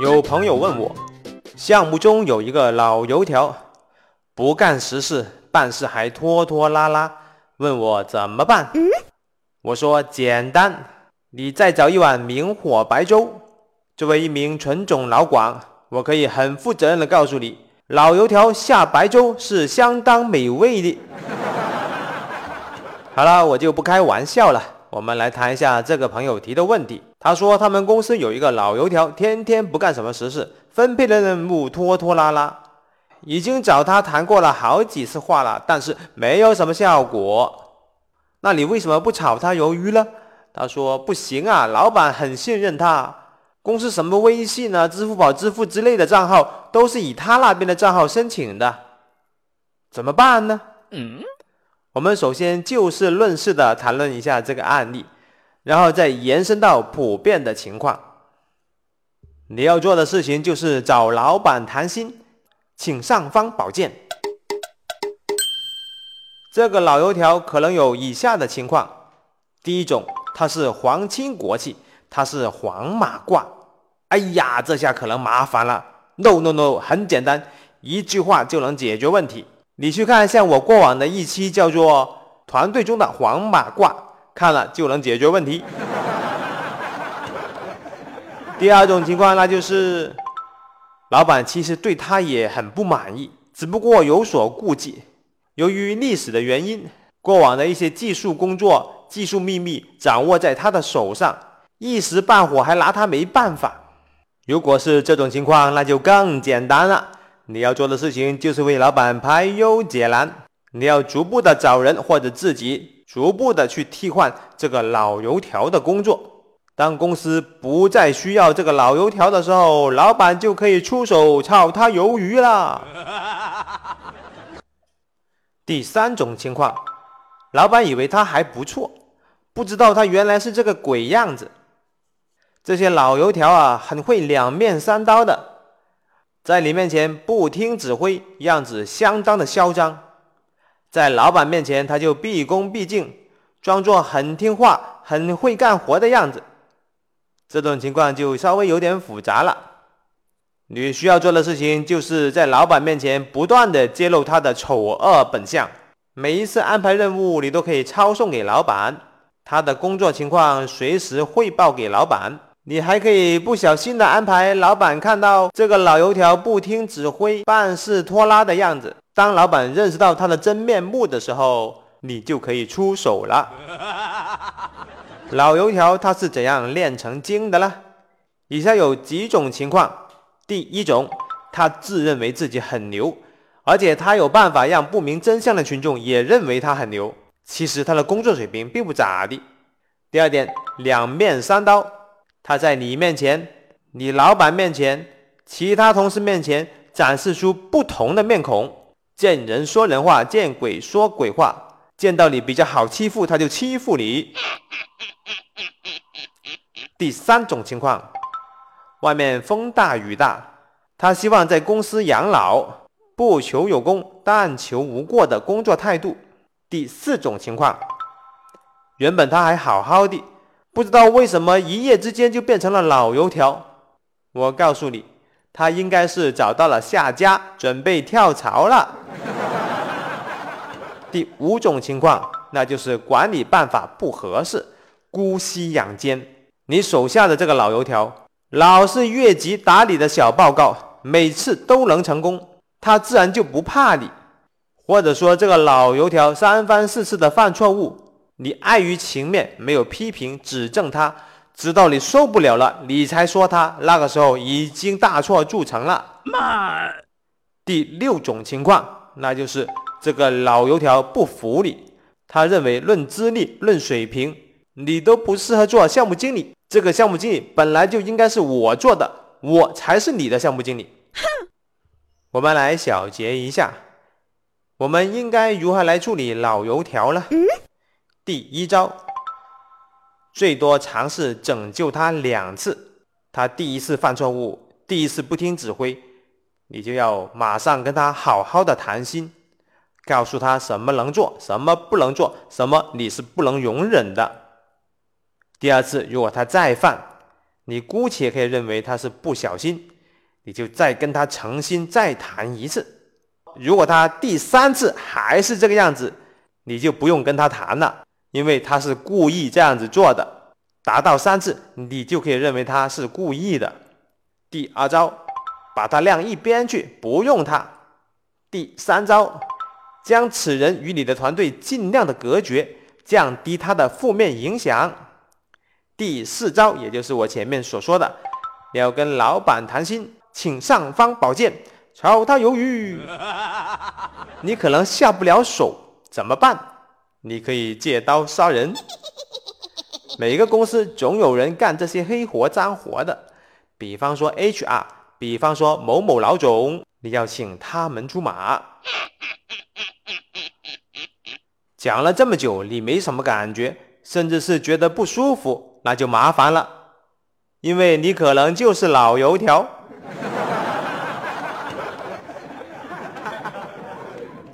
有朋友问我，项目中有一个老油条，不干实事，办事还拖拖拉拉，问我怎么办。我说简单，你再找一碗明火白粥。作为一名纯种老广，我可以很负责任的告诉你，老油条下白粥是相当美味的。好了，我就不开玩笑了。我们来谈一下这个朋友提的问题。他说他们公司有一个老油条，天天不干什么实事，分配的任务拖拖拉拉，已经找他谈过了好几次话了，但是没有什么效果。那你为什么不炒他鱿鱼呢？他说不行啊，老板很信任他，公司什么微信啊、支付宝、支付之类的账号都是以他那边的账号申请的，怎么办呢？嗯。我们首先就事论事的谈论一下这个案例，然后再延伸到普遍的情况。你要做的事情就是找老板谈心，请上方宝剑。这个老油条可能有以下的情况：第一种，他是皇亲国戚，他是黄马褂。哎呀，这下可能麻烦了。No No No，很简单，一句话就能解决问题。你去看像我过往的一期叫做《团队中的黄马褂》，看了就能解决问题。第二种情况，那就是老板其实对他也很不满意，只不过有所顾忌。由于历史的原因，过往的一些技术工作、技术秘密掌握在他的手上，一时半会还拿他没办法。如果是这种情况，那就更简单了。你要做的事情就是为老板排忧解难，你要逐步的找人或者自己逐步的去替换这个老油条的工作。当公司不再需要这个老油条的时候，老板就可以出手炒他鱿鱼了。第三种情况，老板以为他还不错，不知道他原来是这个鬼样子。这些老油条啊，很会两面三刀的。在你面前不听指挥，样子相当的嚣张；在老板面前，他就毕恭毕敬，装作很听话、很会干活的样子。这种情况就稍微有点复杂了。你需要做的事情，就是在老板面前不断的揭露他的丑恶本相。每一次安排任务，你都可以抄送给老板，他的工作情况随时汇报给老板。你还可以不小心的安排老板看到这个老油条不听指挥、办事拖拉的样子。当老板认识到他的真面目的时候，你就可以出手了。老油条他是怎样练成精的呢？以下有几种情况：第一种，他自认为自己很牛，而且他有办法让不明真相的群众也认为他很牛。其实他的工作水平并不咋地。第二点，两面三刀。他在你面前、你老板面前、其他同事面前展示出不同的面孔，见人说人话，见鬼说鬼话。见到你比较好欺负，他就欺负你。第三种情况，外面风大雨大，他希望在公司养老，不求有功，但求无过的工作态度。第四种情况，原本他还好好的。不知道为什么一夜之间就变成了老油条。我告诉你，他应该是找到了下家，准备跳槽了。第五种情况，那就是管理办法不合适，姑息养奸。你手下的这个老油条，老是越级打你的小报告，每次都能成功，他自然就不怕你。或者说，这个老油条三番四次的犯错误。你碍于情面，没有批评指正他，直到你受不了了，你才说他。那个时候已经大错铸成了。妈！第六种情况，那就是这个老油条不服你，他认为论资历、论水平，你都不适合做项目经理。这个项目经理本来就应该是我做的，我才是你的项目经理。哼！我们来小结一下，我们应该如何来处理老油条呢？第一招，最多尝试拯救他两次。他第一次犯错误，第一次不听指挥，你就要马上跟他好好的谈心，告诉他什么能做，什么不能做，什么你是不能容忍的。第二次，如果他再犯，你姑且可以认为他是不小心，你就再跟他诚心再谈一次。如果他第三次还是这个样子，你就不用跟他谈了，因为他是故意这样子做的。达到三次，你就可以认为他是故意的。第二招，把他晾一边去，不用他。第三招，将此人与你的团队尽量的隔绝，降低他的负面影响。第四招，也就是我前面所说的，你要跟老板谈心，请上方宝剑，炒他鱿鱼。你可能下不了手，怎么办？你可以借刀杀人。每个公司总有人干这些黑活脏活的，比方说 HR，比方说某某老总，你要请他们出马。讲了这么久，你没什么感觉，甚至是觉得不舒服，那就麻烦了，因为你可能就是老油条。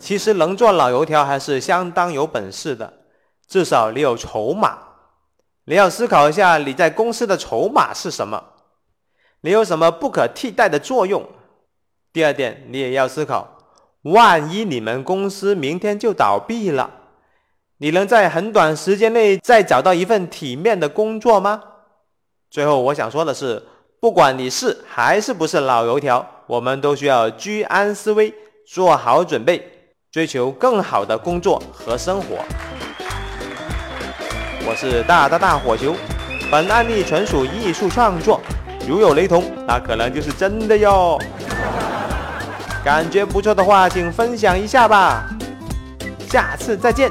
其实能做老油条还是相当有本事的，至少你有筹码。你要思考一下，你在公司的筹码是什么？你有什么不可替代的作用？第二点，你也要思考，万一你们公司明天就倒闭了，你能在很短时间内再找到一份体面的工作吗？最后，我想说的是，不管你是还是不是老油条，我们都需要居安思危，做好准备，追求更好的工作和生活。我是大大大火球，本案例纯属艺术创作，如有雷同，那可能就是真的哟。感觉不错的话，请分享一下吧。下次再见。